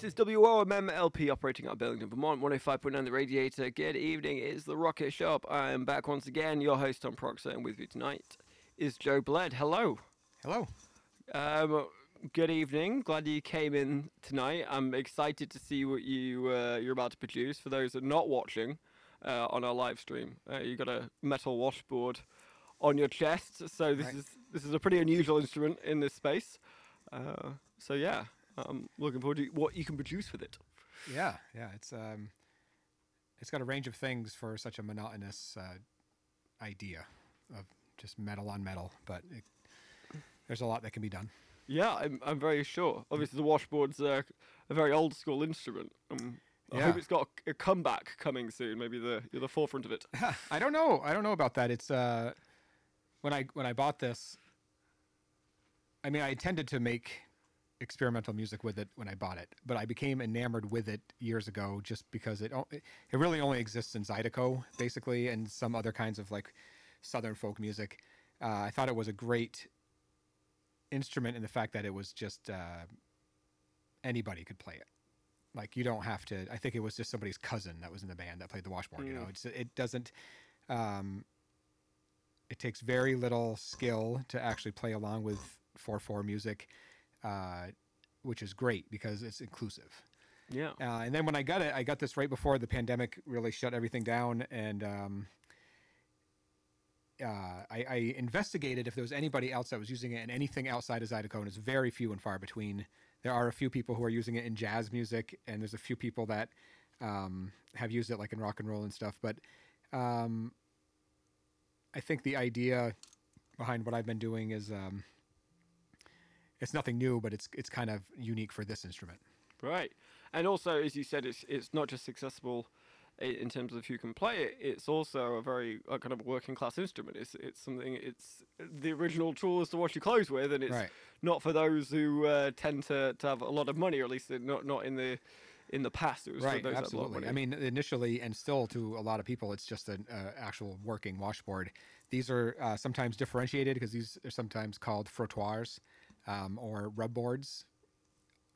This is WOMMLP operating out of Burlington, Vermont, 105.9 The Radiator. Good evening, it's the Rocket Shop. I am back once again, your host Tom Proxer, and with you tonight is Joe Bled. Hello. Hello. Um, good evening. Glad you came in tonight. I'm excited to see what you uh, you're about to produce. For those that are not watching uh, on our live stream, uh, you got a metal washboard on your chest. So this Right. is this is a pretty unusual instrument in this space. Uh, so yeah, I'm looking forward to what you can produce with it. Yeah, yeah. It's um, it's got a range of things for such a monotonous uh, idea of just metal on metal, but it, there's a lot that can be done. Yeah, I'm, I'm very sure. Obviously, the washboard's uh, a very old school instrument. Um, I hope it's got a, a comeback coming soon. Maybe the you're the forefront of it. I don't know. I don't know about that. It's uh, when I when I bought this. I mean, I intended to make experimental music with it when I bought it, but I became enamored with it years ago just because it it really only exists in Zydeco basically and some other kinds of like southern folk music. Uh, I thought it was a great instrument in the fact that it was just uh, anybody could play it. Like you don't have to. I think it was just somebody's cousin that was in the band that played the washboard. You know, Mm. it's it doesn't. Um, it takes very little skill to actually play along with four four music, uh, which is great because it's inclusive. Yeah. Uh, and then when I got it, I got this right before the pandemic really shut everything down, and um, uh, I, I investigated if there was anybody else that was using it in anything outside of Zydeco, and it's very few and far between. There are a few people who are using it in jazz music, and there's a few people that um, have used it like in rock and roll and stuff. But um, I think the idea behind what I've been doing is um, it's nothing new, but it's it's kind of unique for this instrument. Right. And also, as you said, it's it's not just accessible in terms of who can play it. It's also a very uh, kind of working class instrument. It's it's something. It's the original tool is to wash your clothes with, and it's Right. not for those who uh, tend to, to have a lot of money, or at least not not in the in the past. It was right for those that have a lot of absolutely i mean initially and still to a lot of people it's just an uh, actual working washboard these are uh, sometimes differentiated because these are sometimes called frottoirs um, or rub boards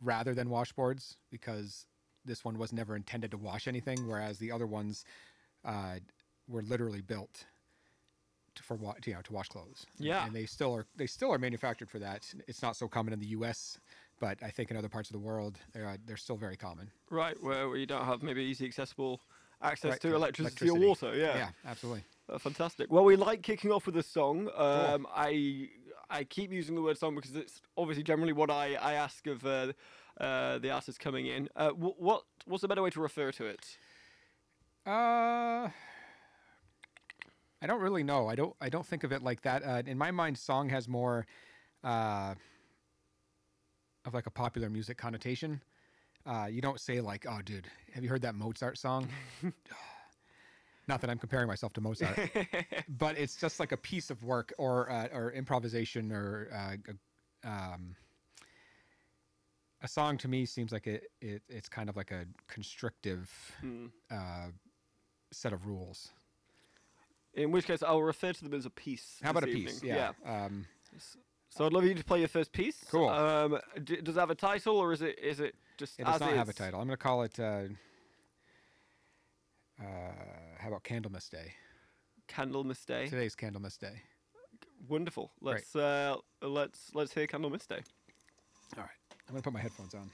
rather than washboards because this one was never intended to wash anything whereas the other ones uh, were literally built to, for wa- you know to wash clothes Yeah. and they still are they still are manufactured for that it's not so common in the us but i think in other parts of the world they're, uh, they're still very common right where, you don't have maybe easy accessible access Right, to to electricity, or water. Yeah. yeah absolutely Uh, fantastic. Well, we like kicking off with a song. Um, I I keep using the word song because it's obviously generally what I, I ask of uh, uh, the artist coming in. Uh, wh- what what's a better way to refer to it? Uh, I don't really know. I don't. I don't think of it like that. Uh, in my mind, song has more uh, of like a popular music connotation. Uh, you don't say like, "Oh, dude, have you heard that Mozart song?" Not that I'm comparing myself to Mozart, but it's just like a piece of work or uh, or improvisation or uh, a, um, a song. To me, seems like it, it it's kind of like a constrictive Hmm. uh, set of rules. In which case, I'll refer to them as a piece. How about a this piece? evening. Yeah. Um, So I'd love you to play your first piece. Cool. Um, d- does it have a title or is it is it just it does not have a title. I'm going to call it. Uh, uh, how about Candlemas Day? Candlemas Day. Today's Candlemas Day. Wonderful. Let's uh, let's let's hear Candlemas Day. All right. I'm going to put my headphones on.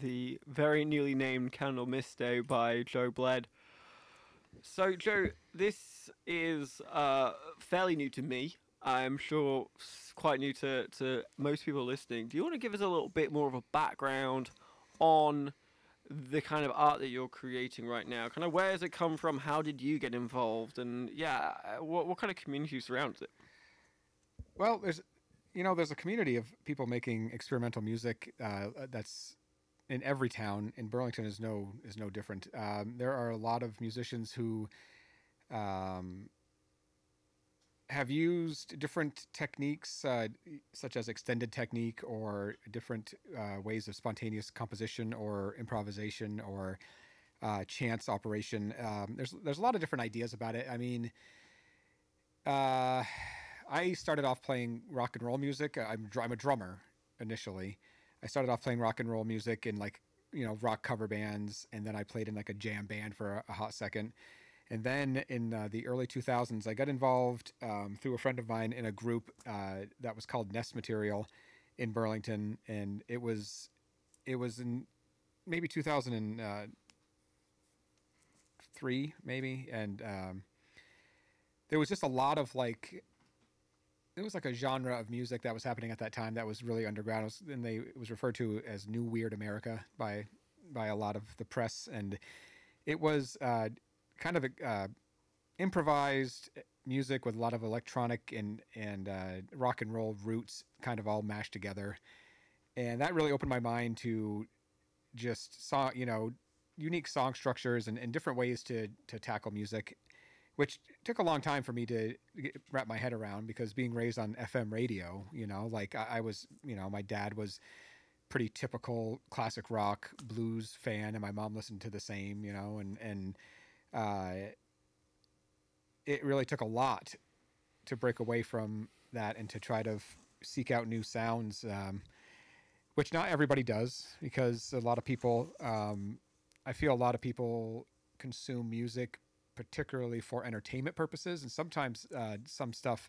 The very newly named Candlemas Day by Joe Bled. So, Joe, this is uh, fairly new to me. I'm sure quite new to, to most people listening. Do you want to give us a little bit more of a background on the kind of art that you're creating right now? Kind of where does it come from? How did you get involved? And yeah, what, what kind of community surrounds it? Well, there's, you know, there's a community of people making experimental music uh, that's in every town. In Burlington is no is no different. Um, there are a lot of musicians who um, have used different techniques, uh, such as extended technique or different uh, ways of spontaneous composition or improvisation or uh, chance operation. Um, there's there's a lot of different ideas about it. I mean, uh, I started off playing rock and roll music. I'm I'm a drummer initially. I started off playing rock and roll music in like you know rock cover bands, and then I played in like a jam band for a, a hot second. And then in uh, the early 2000s, I got involved um, through a friend of mine in a group uh, that was called Nest Material in Burlington, and it was it was in maybe 2003, maybe, and um, there was just a lot of like it was like a genre of music that was happening at that time that was really underground. Was, and they it was referred to as New Weird America by by a lot of the press, and it was uh, kind of a, uh, improvised music with a lot of electronic and and uh, rock and roll roots, kind of all mashed together, and that really opened my mind to just saw you know unique song structures and, and different ways to to tackle music which took a long time for me to get, wrap my head around because being raised on FM radio, you know, like I, I, was, you know, my dad was pretty typical classic rock blues fan, and my mom listened to the same, you know, and and uh, it really took a lot to break away from that and to try to f- seek out new sounds, um, which not everybody does because a lot of people, um, I feel a lot of people consume music particularly for entertainment purposes, and sometimes uh, some stuff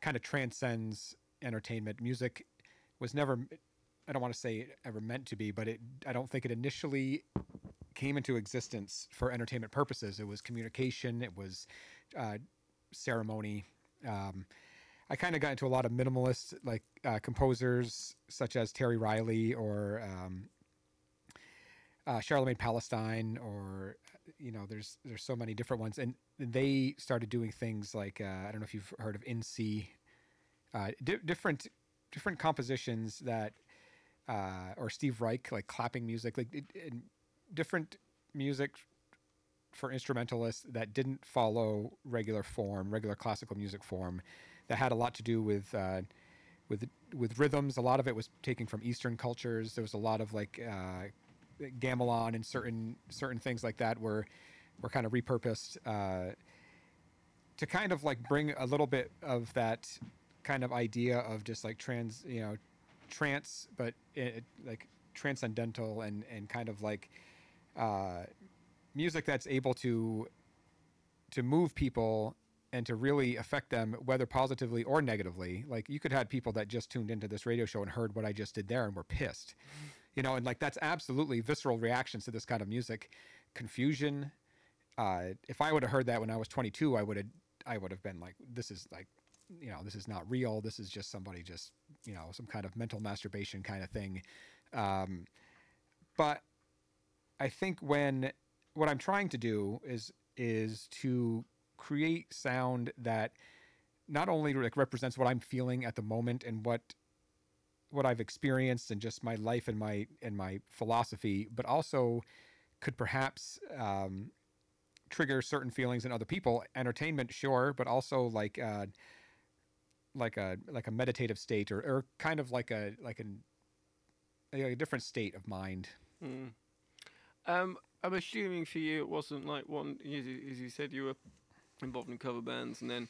kind of transcends entertainment. Music was never, I don't want to say ever meant to be, but it, I don't think it initially came into existence for entertainment purposes. It was communication, it was uh, ceremony. Um, I kind of got into a lot of minimalist like uh, composers such as Terry Riley or um, uh, Charlemagne Palestine or you know there's there's so many different ones. And they started doing things like uh, I don't know if you've heard of In C, uh, di- different different compositions that uh, or Steve Reich like clapping music like it, it, different music for instrumentalists that didn't follow regular form regular classical music form that had a lot to do with uh, with with rhythms. A lot of it was taken from eastern cultures. There was a lot of like uh, gamelan and certain certain things like that were were kind of repurposed uh, to kind of like bring a little bit of that kind of idea of just like trans you know trance but it, like transcendental and and kind of like uh, music that's able to to move people and to really affect them whether positively or negatively. Like you could have people that just tuned into this radio show and heard what i just did there and were pissed you know and like that's absolutely visceral reactions to this kind of music. Confusion uh, if i would have heard that when i was 22 i would have i would have been like this is like you know this is not real. This is just somebody just you know some kind of mental masturbation kind of thing. Um, but i think when what i'm trying to do is is to create sound that not only like represents what i'm feeling at the moment and what what I've experienced and just my life and my and my philosophy, but also could perhaps um, trigger certain feelings in other people. Entertainment, sure, but also like uh, like a like a meditative state or, or kind of like a like an a, different state of mind. Mm. Um, I'm assuming for you it wasn't like one as you, as you said you were involved in cover bands and then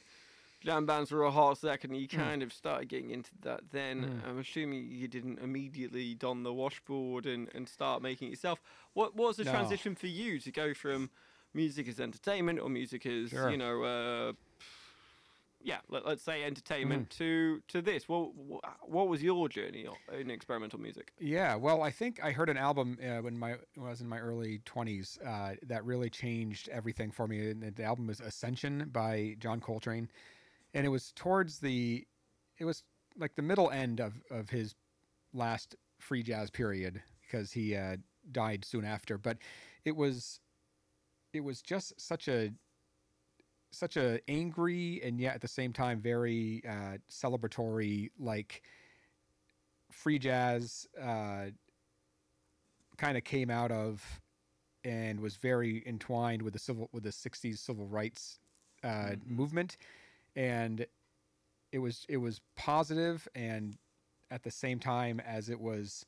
jam bands for a hot second. You kind mm. of started getting into that. Then mm. I'm assuming you didn't immediately don the washboard and, and start making it yourself. What, what was the no. transition for you to go from music as entertainment or music as sure. you know uh, yeah, let, us say entertainment to to this. What what was your journey in experimental music? Yeah, well, I think I heard an album uh, when my when I was in my early twenties uh, that really changed everything for me. And the album was Ascension by John Coltrane, and it was towards the, it was like the middle end of of his last free jazz period because he uh, died soon after. But it was, it was just such a such a angry and yet at the same time very uh, celebratory like free jazz uh, kind of came out of and was very entwined with the civil with the 60s civil rights uh, mm-hmm. movement and it was it was positive and at the same time as it was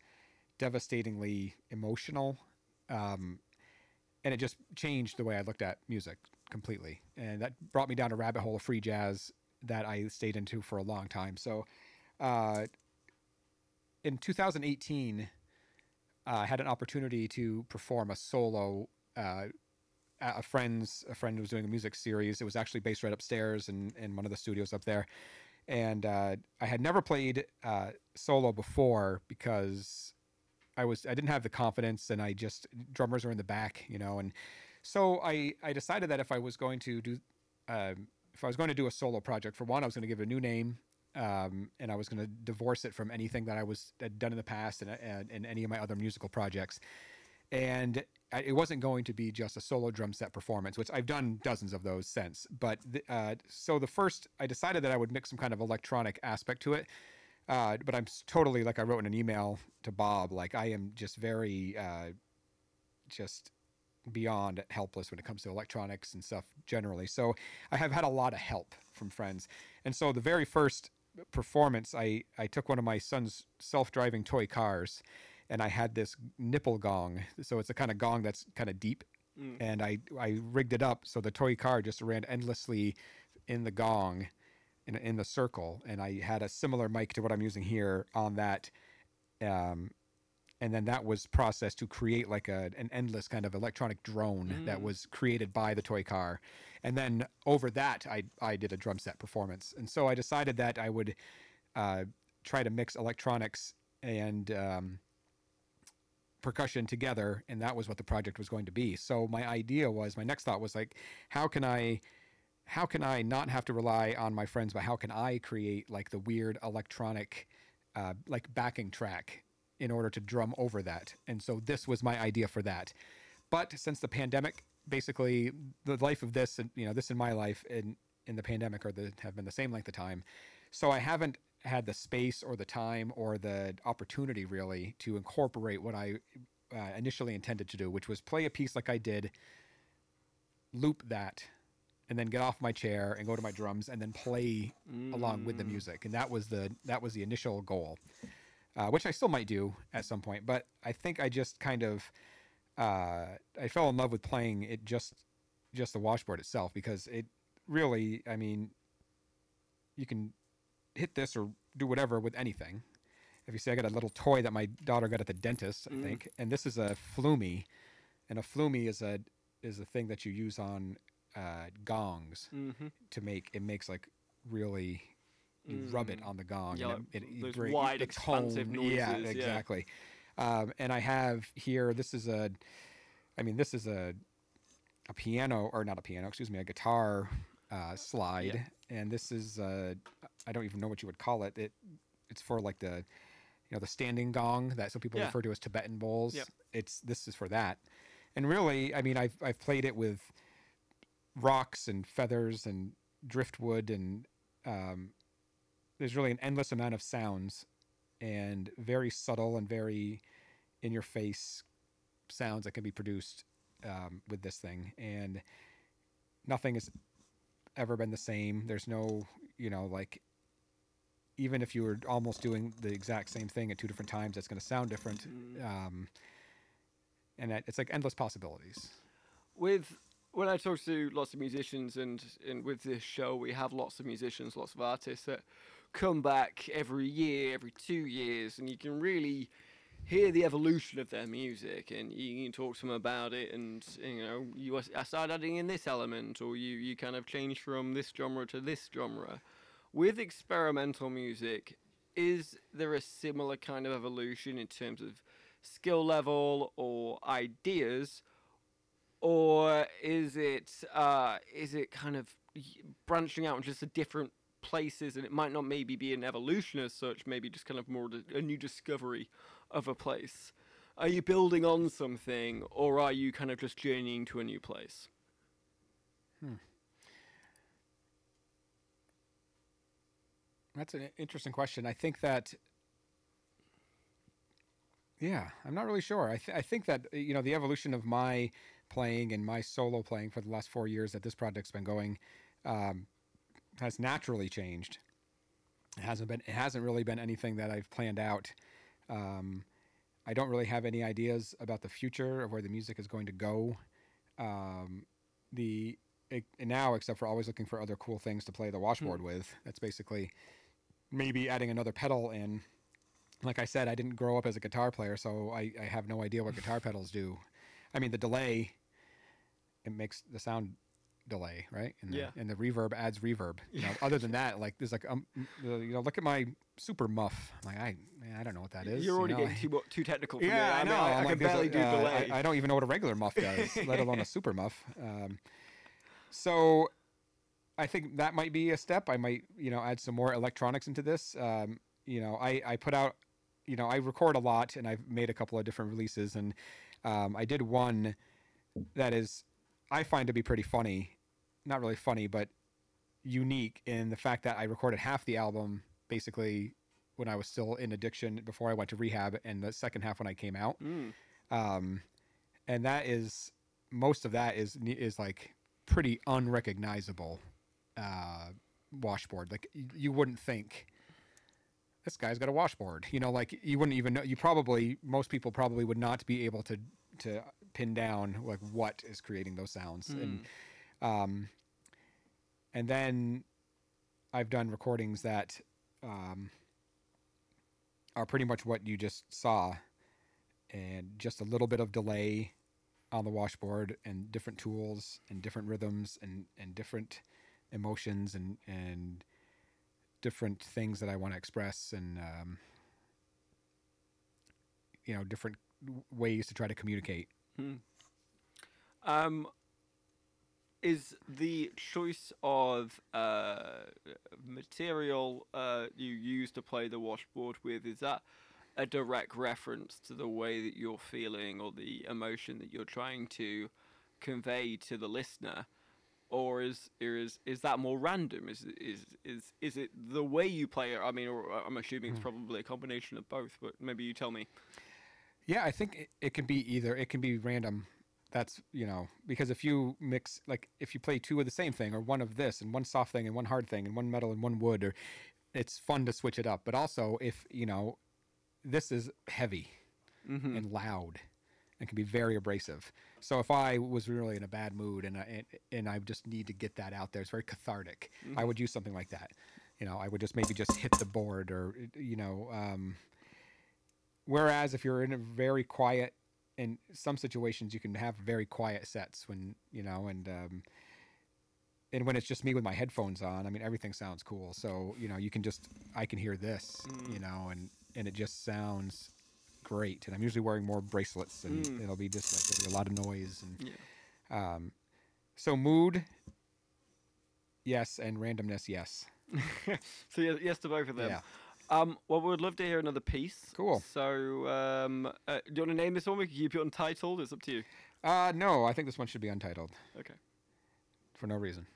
devastatingly emotional um, and it just changed the way I looked at music completely, and that brought me down a rabbit hole of free jazz that I stayed into for a long time. So, uh, in 2018, uh, I had an opportunity to perform a solo. Uh, a friend's a friend was doing a music series. It was actually based right upstairs in in one of the studios up there, and uh, I had never played uh, solo before because I was I didn't have the confidence, and I just drummers are in the back, you know, and so I I decided that if I was going to do um, if I was going to do a solo project, for one, I was going to give it a new name, um, and I was going to divorce it from anything that I was had done in the past and, and, and any of my other musical projects. And it wasn't going to be just a solo drum set performance, which I've done dozens of those since. But the, uh, so the first, I decided that I would mix some kind of electronic aspect to it. Uh, but I'm totally like I wrote in an email to Bob, like I am just very, uh, just beyond helpless when it comes to electronics and stuff generally. So I have had a lot of help from friends. And so the very first performance, I, I took one of my son's self driving toy cars and I had this nipple gong. So it's a kind of gong that's kind of deep. Mm. And I, I rigged it up so the toy car just ran endlessly in the gong in, in the circle. And I had a similar mic to what I'm using here on that. Um, and then that was processed to create like a an endless kind of electronic drone mm. that was created by the toy car and then over that i i did a drum set performance and so i decided that i would uh, try to mix electronics and um, percussion together and that was what the project was going to be so my idea was my next thought was like how can i how can i not have to rely on my friends but how can i create like the weird electronic uh, like backing track in order to drum over that. And so this was my idea for that. But since the pandemic, basically the life of this and you know this in my life in in the pandemic are the have been the same length of time. So I haven't had the space or the time or the opportunity really to incorporate what I uh, initially intended to do, which was play a piece like I did, loop that, and then get off my chair and go to my drums and then play mm. along with the mm. music. And that was the that was the initial goal uh, which I still might do at some point. But I think I just kind of uh, I fell in love with playing it just just the washboard itself because it really I mean you can hit this or do whatever with anything. If you see, I got a little toy that my daughter got at the dentist, I mm. think, and this is a flumi, and a flumi is a is a thing that you use on uh, gongs mm-hmm. to make it makes like really you mm. rub it mm. on the gong. Yeah, and it, it, those wide, expansive noises. Yeah, exactly. Yeah. Um, and I have here. This is a, I mean, this is a, a piano or not a piano. Excuse me, a guitar uh, slide. Yeah. And this is uh, I don't even know what you would call it. It it's for like the, you know, the standing gong that some people yeah. refer to as Tibetan bowls. Yep. It's this is for that. And really, I mean, I've I've played it with rocks and feathers and driftwood and um, there's really an endless amount of sounds and very subtle and very in your face sounds that can be produced um, with this thing and nothing has ever been the same there's no you know like even if you were almost doing the exact same thing at two different times it's going to sound different. Mm. um, and it's like endless possibilities. With when I talk to lots of musicians and, and with this show we have lots of musicians lots of artists that come back every year, every two years, and you can really hear the evolution of their music and you can talk to them about it and you know you I started adding in this element or you you kind of change from this genre to this genre with experimental music, is there a similar kind of evolution in terms of skill level or ideas, or is it uh, is it kind of branching out into just a different places, and it might not maybe be an evolution as such, maybe just kind of more a new discovery of a place. Are you building on something, or are you kind of just journeying to a new place? That's an interesting question. I think that, yeah, I'm not really sure. I, th- I think that, you know, the evolution of my playing and my solo playing for the last four years that this project's been going um, has naturally changed. It hasn't been, it hasn't really been anything that I've planned out. Um, I don't really have any ideas about the future of where the music is going to go. Um, the it, now, except for always looking for other cool things to play the washboard with. That's basically maybe adding another pedal in. Like I said, I didn't grow up as a guitar player, so I, I have no idea what guitar pedals do. I mean, the delay, it makes the sound delay, right? And the, Yeah. And the reverb adds reverb. You know, other than that, like there's like um, you know, look at my super muff. I'm like I, man, I don't know what that is. You're you already know? getting too too technical for me. Yeah, I know. I, I like, can there's a- barely do uh, delay. I, I don't even know what a regular muff does, let alone a super muff. Um, so I think that might be a step. I might, you know, add some more electronics into this. Um, you know, I, I put out, you know, I record a lot and I've made a couple of different releases and um, I did one that is, I find to be pretty funny. Not really funny, but unique in the fact that I recorded half the album basically when I was still in addiction before I went to rehab, and the second half when I came out. Mm. Um, and that is most of that is is like pretty unrecognizable uh, washboard. Like you wouldn't think this guy's got a washboard. You know, like you wouldn't even know. You probably most people probably would not be able to to pin down like what is creating those sounds. And um, and then I've done recordings that um, are pretty much what you just saw, and just a little bit of delay on the washboard, and different tools, and different rhythms, and and different emotions, and and different things that I want to express, and um, you know, different ways to try to communicate. Um, is the choice of uh, material uh, you use to play the washboard with is that a direct reference to the way that you're feeling or the emotion that you're trying to convey to the listener, or is or is is that more random? Is is is is it the way you play it? I mean, or uh, I'm assuming it's hmm. probably a combination of both, but maybe you tell me. Yeah, I think it, it can be either. It can be random. That's you know because if you mix like if you play two of the same thing or one of this and one soft thing and one hard thing and one metal and one wood or it's fun to switch it up. But also if you know this is heavy mm-hmm. and loud and can be very abrasive. So if I was really in a bad mood and I, and, and I just need to get that out there, it's very cathartic. I would use something like that. You know, I would just maybe just hit the board or you know. Um, Whereas if you're in a very quiet, in some situations you can have very quiet sets when you know, and um, and when it's just me with my headphones on, I mean everything sounds cool. So you know you can just I can hear this, you know, and and it just sounds great. And I'm usually wearing more bracelets, and it'll be just like there'll be a lot of noise and Yeah. um, so mood, yes, and randomness, yes. so yes, yes to both of them. Yeah. Um, well, we would love to hear another piece. Cool. So, um, uh, do you want to name this one? We can keep it untitled. It's up to you. Uh, no, I think this one should be untitled Okay. for no reason.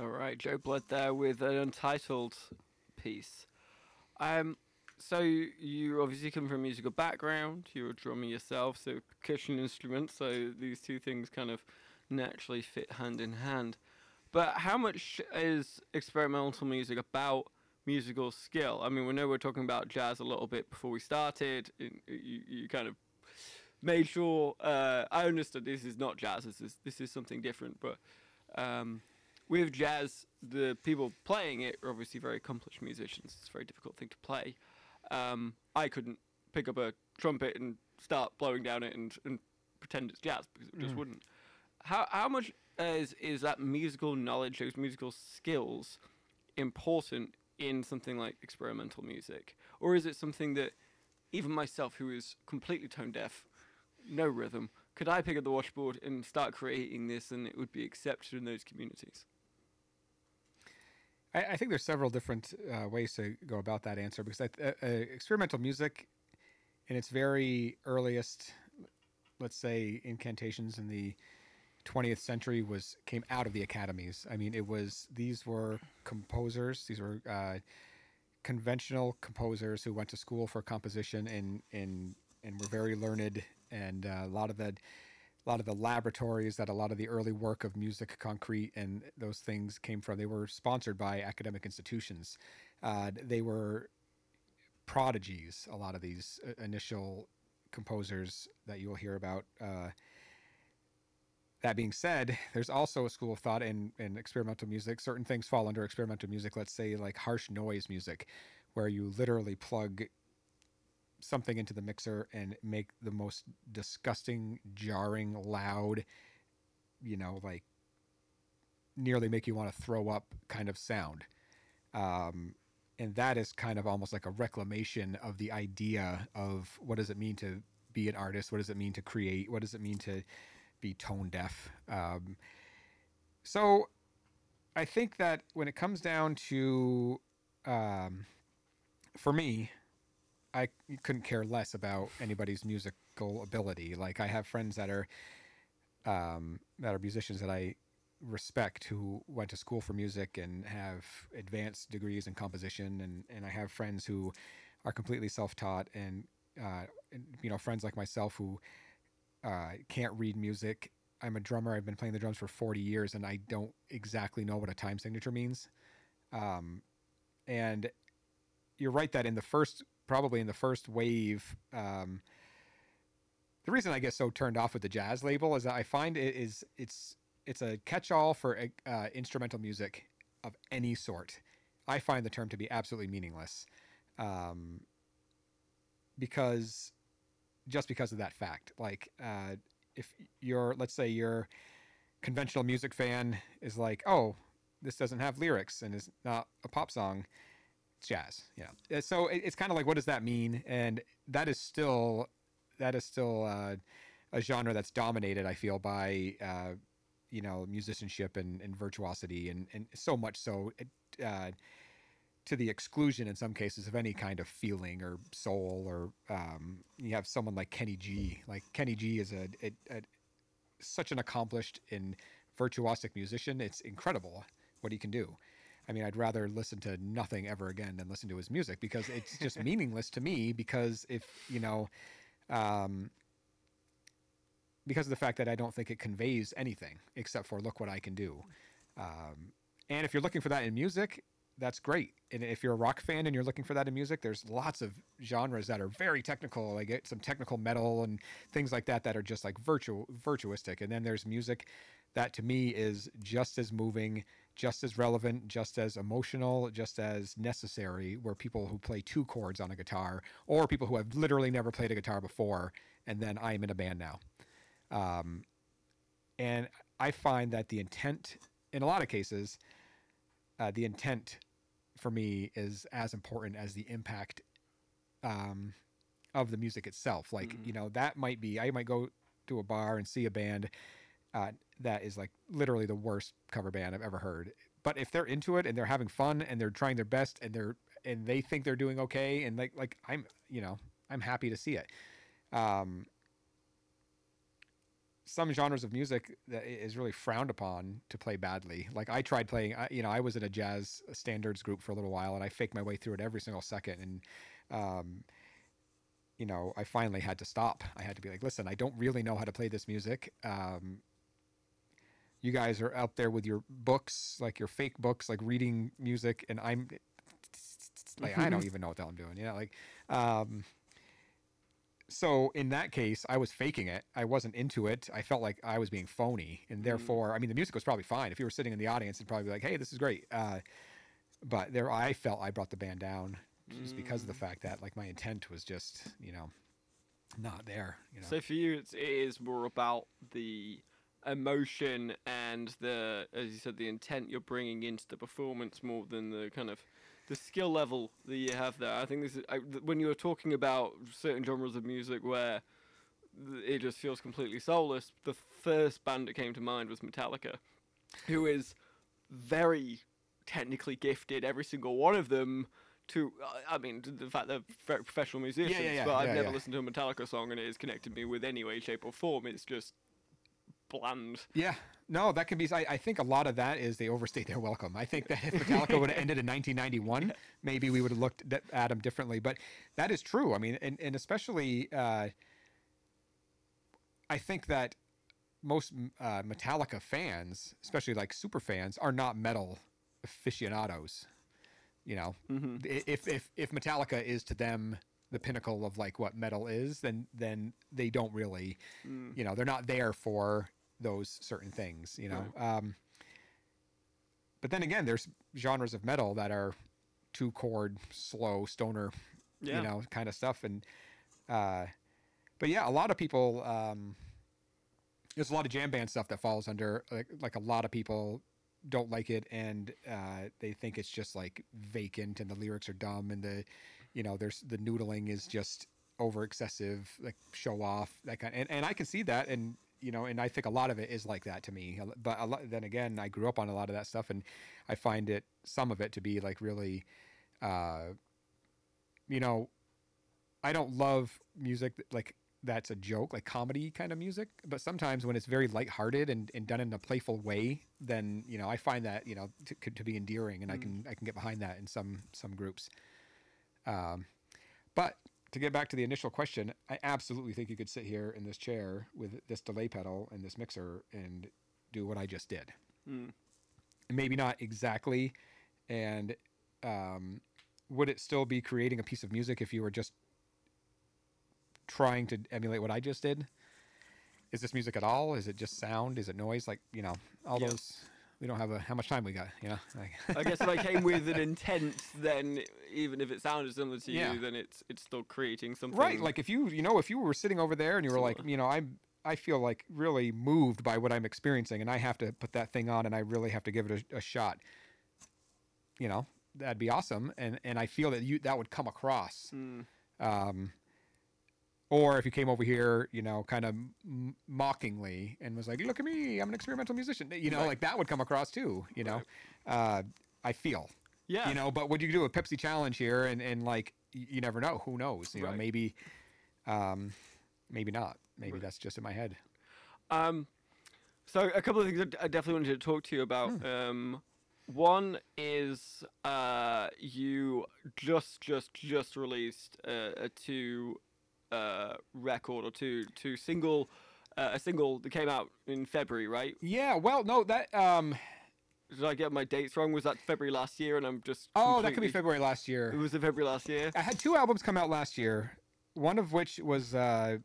All right, Joe Blood there with an untitled piece. Um, so you obviously come from a musical background. You're a drummer yourself, so percussion instruments. So these two things kind of naturally fit hand in hand. But how much is experimental music about musical skill? I mean, we know we're talking about jazz a little bit before we started. You, you kind of made sure uh, I understood this is not jazz. This is this is something different. But um, with jazz, the people playing it are obviously very accomplished musicians. It's a very difficult thing to play. Um, I couldn't pick up a trumpet and start blowing down it and, and pretend it's jazz because it just Mm. wouldn't. How how much is is that musical knowledge, those musical skills, important in something like experimental music, or is it something that even myself, who is completely tone deaf, no rhythm, could I pick up the washboard and start creating this, and it would be accepted in those communities? I, I think there's several different uh, ways to go about that answer because I, uh, uh, experimental music, in its very earliest, let's say, incantations in the 20th century, was came out of the academies. I mean, it was these were composers. These were uh, conventional composers who went to school for composition and and and were very learned. And uh, a lot of the a lot of the laboratories that a lot of the early work of musique concrète and those things came from they were sponsored by academic institutions. Uh, they were prodigies a lot of these uh, initial composers that you'll hear about. Uh, that being said there's also a school of thought in, in experimental music. Certain things fall under experimental music let's say like harsh noise music where you literally plug something into the mixer and make the most disgusting, jarring, loud, you know, like nearly make you want to throw up kind of sound. Um, and that is kind of almost like a reclamation of the idea of what does it mean to be an artist? What does it mean to create? What does it mean to be tone deaf? Um, so I think that when it comes down to, um, for me, I couldn't care less about anybody's musical ability. Like I have friends that are um, that are musicians that I respect who went to school for music and have advanced degrees in composition, and and I have friends who are completely self-taught, and, uh, and you know friends like myself who uh, can't read music. I'm a drummer. I've been playing the drums for 40 years, and I don't exactly know what a time signature means. Um, and you're right that in the first probably in the first wave um, the reason i get so turned off with the jazz label is that i find it is it's it's a catch-all for uh, instrumental music of any sort. I find the term to be absolutely meaningless um, because just because of that fact. Like uh, if you're let's say your conventional music fan is like oh this doesn't have lyrics and is not a pop song jazz know Uh, so it- it's kind of like what does that mean? And that is still that is still uh, a genre that's dominated i feel by uh, you know musicianship and, and virtuosity and, and so much so uh, to the exclusion in some cases of any kind of feeling or soul or um, you have someone like kenny g. Like kenny g is a, a, a such an accomplished and virtuosic musician it's incredible what he can do I mean, I'd rather listen to nothing ever again than listen to his music because it's just meaningless to me. Because if you know, um, because of the fact that I don't think it conveys anything except for look what I can do. Um, and if you're looking for that in music, that's great. And if you're a rock fan and you're looking for that in music, there's lots of genres that are very technical, like it- some technical metal and things like that that are just like virtu- virtuistic. And then there's music that to me is just as moving, just as relevant, just as emotional, just as necessary, where people who play two chords on a guitar or people who have literally never played a guitar before, and then I'm in a band now. Um, and I find that the intent, in a lot of cases, uh, the intent for me is as important as the impact um, of the music itself. Like, Mhm. you know, that might be, I might go to a bar and see a band uh, that is like literally the worst cover band I've ever heard. But if they're into it and they're having fun and they're trying their best and they're and they think they're doing okay and like like I'm you know I'm happy to see it. Um, some genres of music that is really frowned upon to play badly. Like I tried playing, you know, I was in a jazz standards group for a little while, and I faked my way through it every single second, and um, you know, I finally had to stop. I had to be like, listen, I don't really know how to play this music. Um, you guys are out there with your books, like your fake books, like reading music, and I'm like, I don't even know what the hell I'm doing. You know, like, um, so in that case, I was faking it. I wasn't into it. I felt like I was being phony, and therefore, I mean, the music was probably fine. If you were sitting in the audience, it'd probably be like, "Hey, this is great." Uh, but there, I felt I brought the band down just because of the fact that like my intent was just, you know, not there. You know. So for you, it's, it is more about the emotion and the, as you said, the intent you're bringing into the performance more than the kind of the skill level that you have there. I think this is I, th- when you were talking about certain genres of music where th- it just feels completely soulless. The first band that came to mind was Metallica, who is very technically gifted. Every single one of them. To, I mean, to the fact they're very professional musicians, yeah, but I've never yeah. listened to a Metallica song and it has connected me with any way, shape, or form. It's just bland. Yeah, no, that can be. I, I think a lot of that is they overstayed their welcome. I think that if Metallica would have ended in 1991, maybe we would have looked at- them differently. But that is true. I mean, and, and especially, uh, I think that most uh, Metallica fans, especially like super fans, are not metal aficionados. You know, I- if if if Metallica is to them the pinnacle of like what metal is, then then they don't really, you know, they're not there for those certain things. You know, um, but then again, there's genres of metal that are two chord, slow, stoner, Yeah. you know, kind of stuff, and uh, but yeah, a lot of people. Um, there's a lot of jam band stuff that falls under like like a lot of people don't like it and uh, they think it's just like vacant and the lyrics are dumb and the you know there's the noodling is just over excessive like show off that kind and, and I can see that and you know and I think a lot of it is like that to me but a lot, then again I grew up on a lot of that stuff and I find it some of it to be like really uh you know I don't love music that, like that's a joke, like comedy kind of music. But sometimes when it's very lighthearted and, and done in a playful way, then you know I find that you know to, to- to be endearing, and I can I can get behind that in some some groups. Um, but to get back to the initial question, I absolutely think you could sit here in this chair with this delay pedal and this mixer and do what I just did. Mm. Maybe not exactly, and um, would it still be creating a piece of music if you were just trying to emulate what I just did? Is this music at all? Is it just sound? Is it noise? Like you know, all those. We don't have a how much time we got. You know, like, I guess if I came with an intent, then even if it sounded similar to Yeah. you, then it's it's still creating something. right. Like if you you know if you were sitting over there and you were like you know I'm I feel like really moved by what I'm experiencing and I have to put that thing on and I really have to give it a, a shot. You know that'd be awesome and and I feel that you that would come across. Mm. um, or if you came over here, you know, kind of m- mockingly and was like, "Look at me, I'm an experimental musician," you know, Right. like that would come across too. You know, uh, I feel, yeah, you know, but would you do a Pepsi challenge here and and like you never know, who knows? You know, maybe, um, maybe not. Maybe Right. that's just in my head. Um, so a couple of things I definitely wanted to talk to you about. Hmm. Um, one is uh, you just just just released uh, a two uh, record or two two single uh, a single that came out in February, right? Yeah. Well, no, that. Um, Did I get my dates wrong? Was that February last year? And I'm just oh, that could be February last year. It was February last year. I had two albums come out last year. One of which was uh,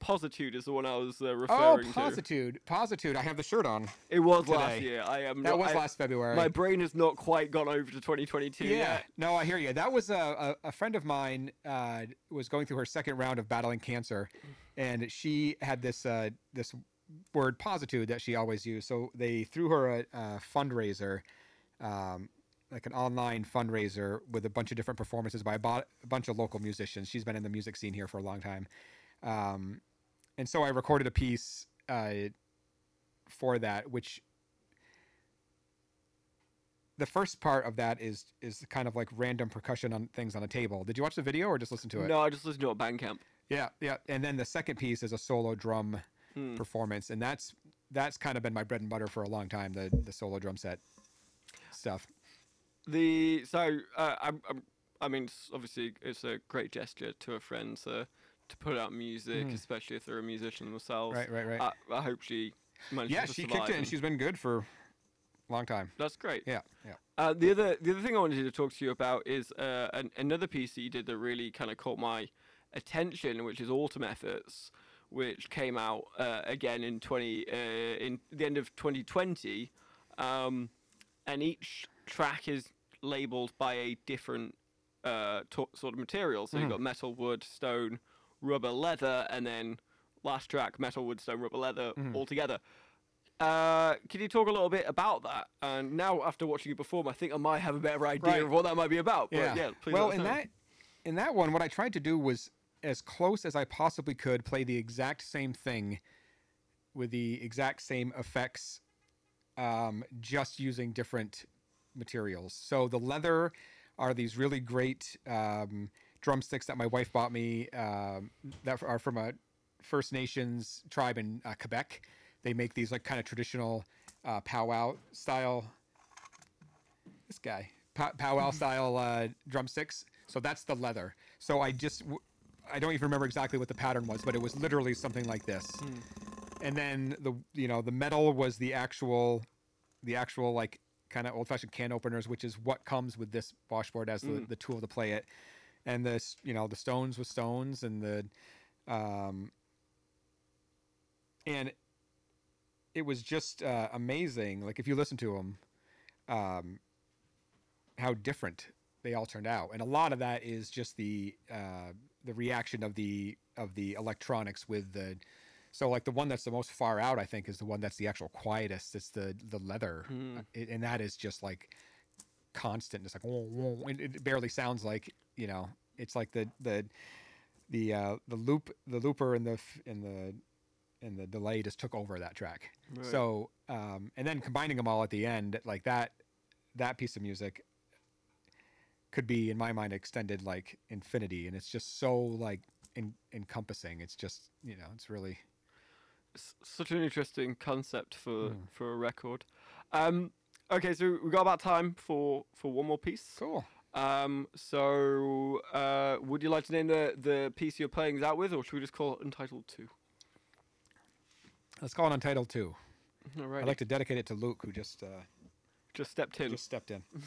Positude is the one I was uh, oh, referring to. Positude. Positude. I have the shirt on. It was last year. I am. That not, was I- last February. My brain has not quite gone over to 2022 yeah. yet. No, I hear you. That was a, a, a friend of mine uh, was going through her second round of battling cancer, and she had this uh, this word positude that she always used. So they threw her a, a fundraiser, um, like an online fundraiser with a bunch of different performances by a, bo- a bunch of local musicians. She's been in the music scene here for a long time, um, and so I recorded a piece uh, for that, which the first part of that is is kind of like random percussion on things on a table. Did you watch the video or just listen to it? No, I just listened to it on Bandcamp. Yeah, yeah. And then the second piece is a solo drum Hmm. performance, and that's that's kind of been my bread and butter for a long time. The the solo drum set stuff. The so uh, I'm, I'm, I mean, s- obviously, it's a great gesture to a friend to to put out music, Mhm. especially if they're a musician themselves. Right, right, right. I, I hope she managed yeah, she kicked it, and she's been good for a long time. That's great. Yeah, yeah. Uh, the other the other thing I wanted to talk to you about is uh, an, another piece that you did that really kind of caught my attention, which is Autumn Efforts, which came out uh, again in twenty uh, in the end of 2020, um, and each track is labeled by a different uh, to- sort of material. So you've Mhm. got metal, wood, stone, rubber, leather, and then last track metal, wood, stone, rubber, leather Mhm. all together. Uh, can you talk a little bit about that? And now, after watching you perform, I think I might have a better idea Right. of what that might be about. But yeah, please well, in know. that in that one, what I tried to do was as close as I possibly could play the exact same thing with the exact same effects, um, just using different materials. So the leather are these really great um, drumsticks that my wife bought me um, that are from a First Nations tribe in uh, Quebec. They make these like kind of traditional uh, powwow style this guy pow- powwow style uh, drumsticks. So that's the leather. So I just w- I don't even remember exactly what the pattern was, but it was literally something like this. And then the you know the metal was the actual the actual like kind of old fashioned can openers, which is what comes with this washboard as the, Mm. the tool to play it. And this you know the stones with stones and the um and it was just uh, amazing. Like if you listen to them, um, how different they all turned out, and a lot of that is just the uh, the reaction of the of the electronics with the. So like the one that's the most far out, I think, is the one that's the actual quietest. It's the the leather, it, and that is just like constant. It's like whoa, whoa, and it barely sounds like you know. It's like the the the uh, the loop the looper and the f- and the and the delay just took over that track. Right. So um, and then combining them all at the end, like that that piece of music could be in my mind extended like infinity, and it's just so like en- encompassing. It's just you know it's really such an interesting concept for Mm. for a record. Um, okay, so we got about time for for one more piece. cool. Um, so uh, would you like to name the the piece you're playing out with, or should we just call it Untitled Two? Let's call it Untitled Two. All right, I'd like to dedicate it to Luke, who just uh, just stepped in. just stepped in.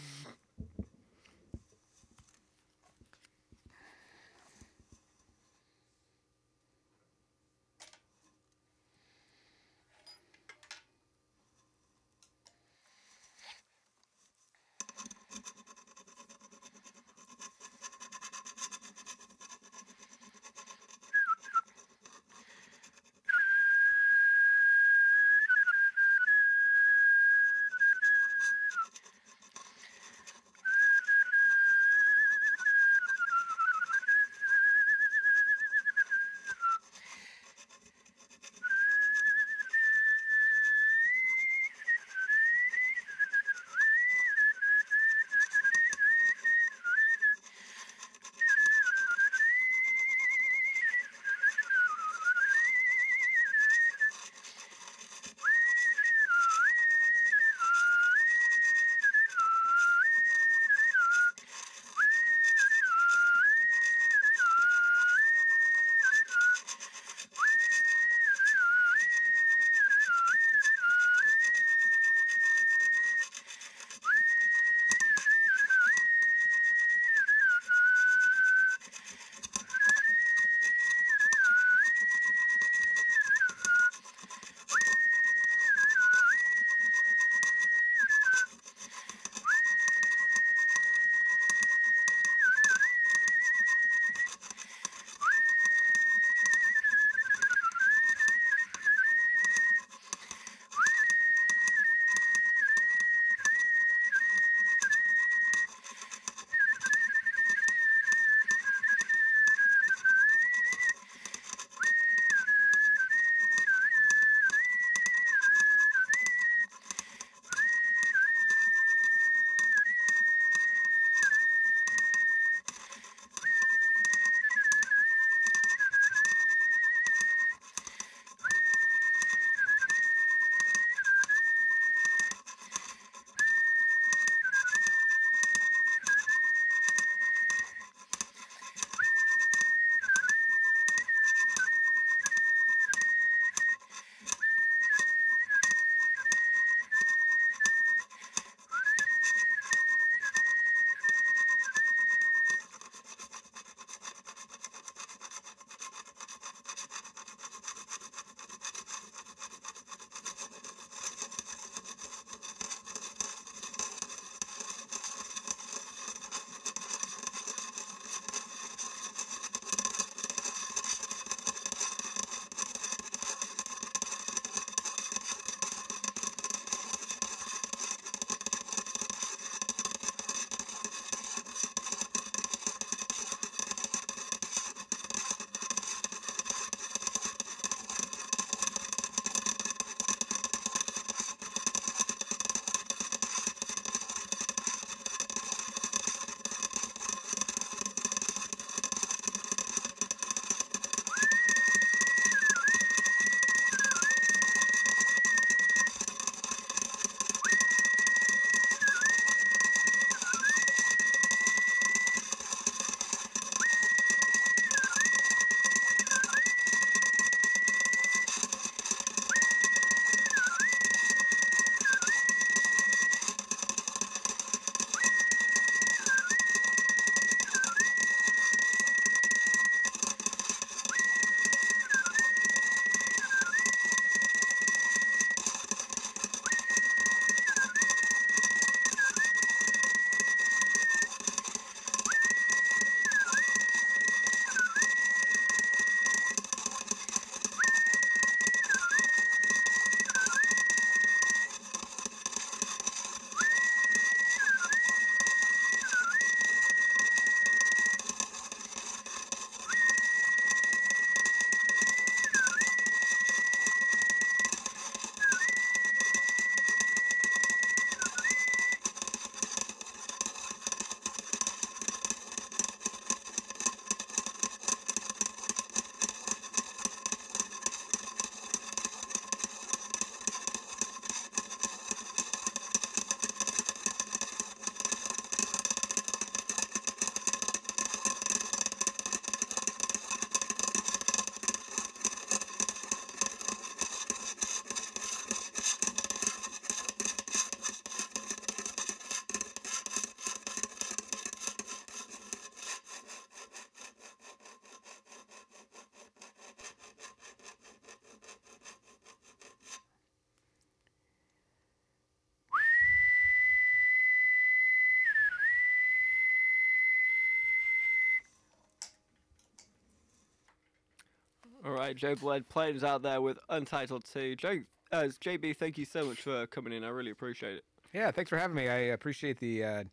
right, Joe Bled playing us out there with Untitled 2. Joe, uh, JB, thank you so much for coming in. I really appreciate it. Yeah, thanks for having me. I appreciate the uh,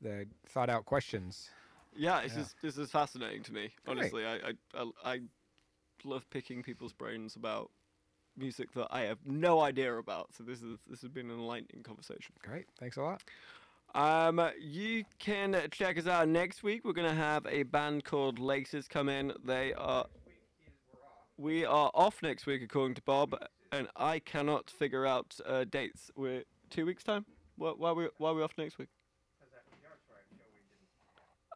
the thought out questions. Yeah, this Yeah. is this is fascinating to me. Honestly, I, I I I love picking people's brains about music that I have no idea about. So this is this has been an enlightening conversation. Great, thanks a lot. Um, you can check us out next week. We're gonna have a band called Laces come in. They are. We are off next week, according to Bob, and I cannot figure out uh, dates. We're two weeks time. Why, why we why are we off next week?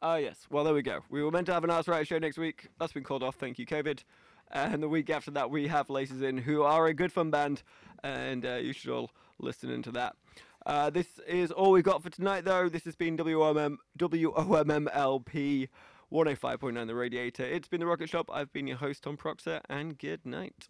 Oh yes. Well, there we go. We were meant to have an Arts Riot show next week. That's been called off. Thank you, COVID. And the week after that, we have Laces in, who are a good fun band, and uh, you should all listen into that. Uh, this is all we've got for tonight, though. This has been WOMM, WOMMLP 105.9 The Radiator. It's been The Rocket Shop. I've been your host, Tom Proxer, and good night.